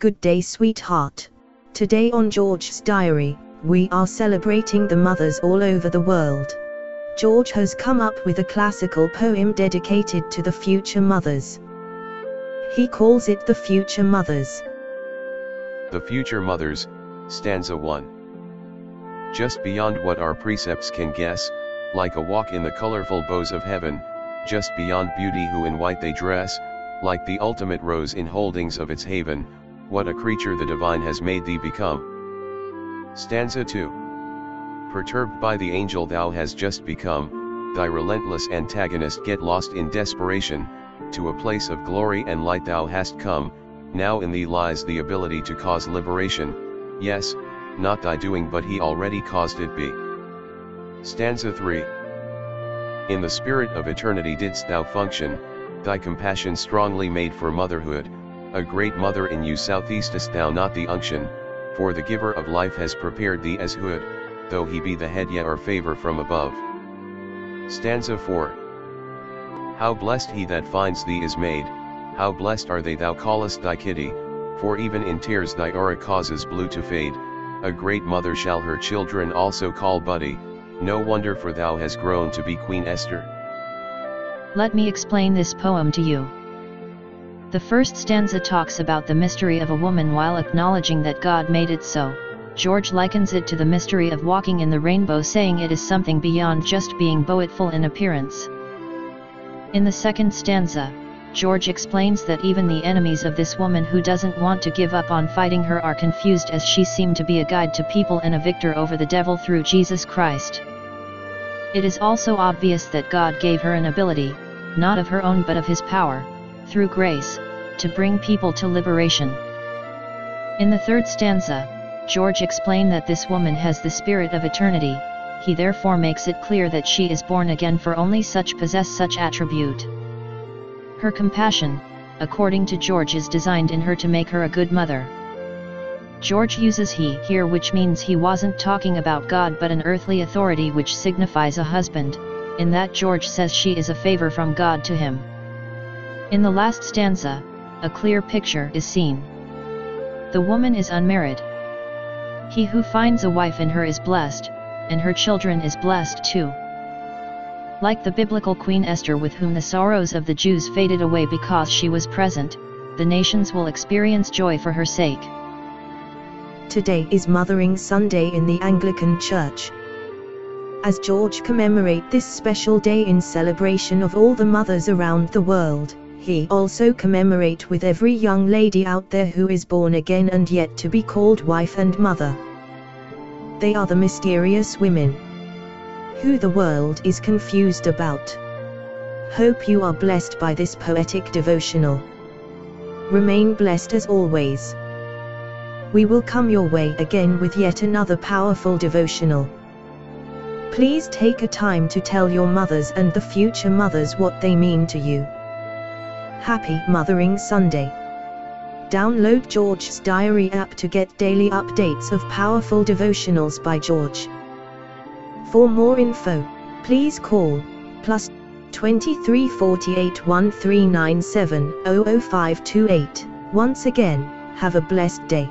Good day, sweetheart. Today on George's Diary, we are celebrating the mothers all over the world. George has come up with a classical poem dedicated to the future mothers. He calls it The Future Mothers. The Future Mothers, Stanza 1. Just beyond what our precepts can guess, like a walk in the colorful bows of heaven, just beyond beauty who in white they dress, like the ultimate rose in holdings of its haven, what a creature the divine has made thee become. Stanza 2. Perturbed by the angel thou has just become, thy relentless antagonist get lost in desperation, to a place of glory and light thou hast come, now in thee lies the ability to cause liberation, yes, not thy doing but he already caused it be. Stanza 3. In the spirit of eternity didst thou function, thy compassion strongly made for motherhood, a great mother in you southeastest thou not the unction, for the giver of life has prepared thee as hood, though he be the head yet or favor from above. Stanza 4. How blessed he that finds thee is made, how blessed are they thou callest thy kitty, for even in tears thy aura causes blue to fade, a great mother shall her children also call Buddy, no wonder for thou has grown to be Queen Esther. Let me explain this poem to you. The first stanza talks about the mystery of a woman while acknowledging that God made it so. George likens it to the mystery of walking in the rainbow saying it is something beyond just being beautiful in appearance. In the second stanza, George explains that even the enemies of this woman who doesn't want to give up on fighting her are confused as she seemed to be a guide to people and a victor over the devil through Jesus Christ. It is also obvious that God gave her an ability, not of her own but of his power, through grace, to bring people to liberation. In the third stanza, George explained that this woman has the spirit of eternity, he therefore makes it clear that she is born again for only such possess such attribute. Her compassion, according to George is designed in her to make her a good mother. George uses he here which means he wasn't talking about God but an earthly authority which signifies a husband, in that George says she is a favor from God to him. In the last stanza, a clear picture is seen. The woman is unmarried. He who finds a wife in her is blessed, and her children is blessed too. Like the biblical Queen Esther with whom the sorrows of the Jews faded away because she was present, the nations will experience joy for her sake. Today is Mothering Sunday in the Anglican Church. As George commemorate this special day in celebration of all the mothers around the world, he also commemorate with every young lady out there who is born again and yet to be called wife and mother. They are the mysterious women who the world is confused about. Hope you are blessed by this poetic devotional. Remain blessed as always. We will come your way again with yet another powerful devotional. Please take a time to tell your mothers and the future mothers what they mean to you. Happy Mothering Sunday. Download George's Diary app to get daily updates of powerful devotionals by George. For more info, please call plus 23 48 1397 00528. Once again, have a blessed day.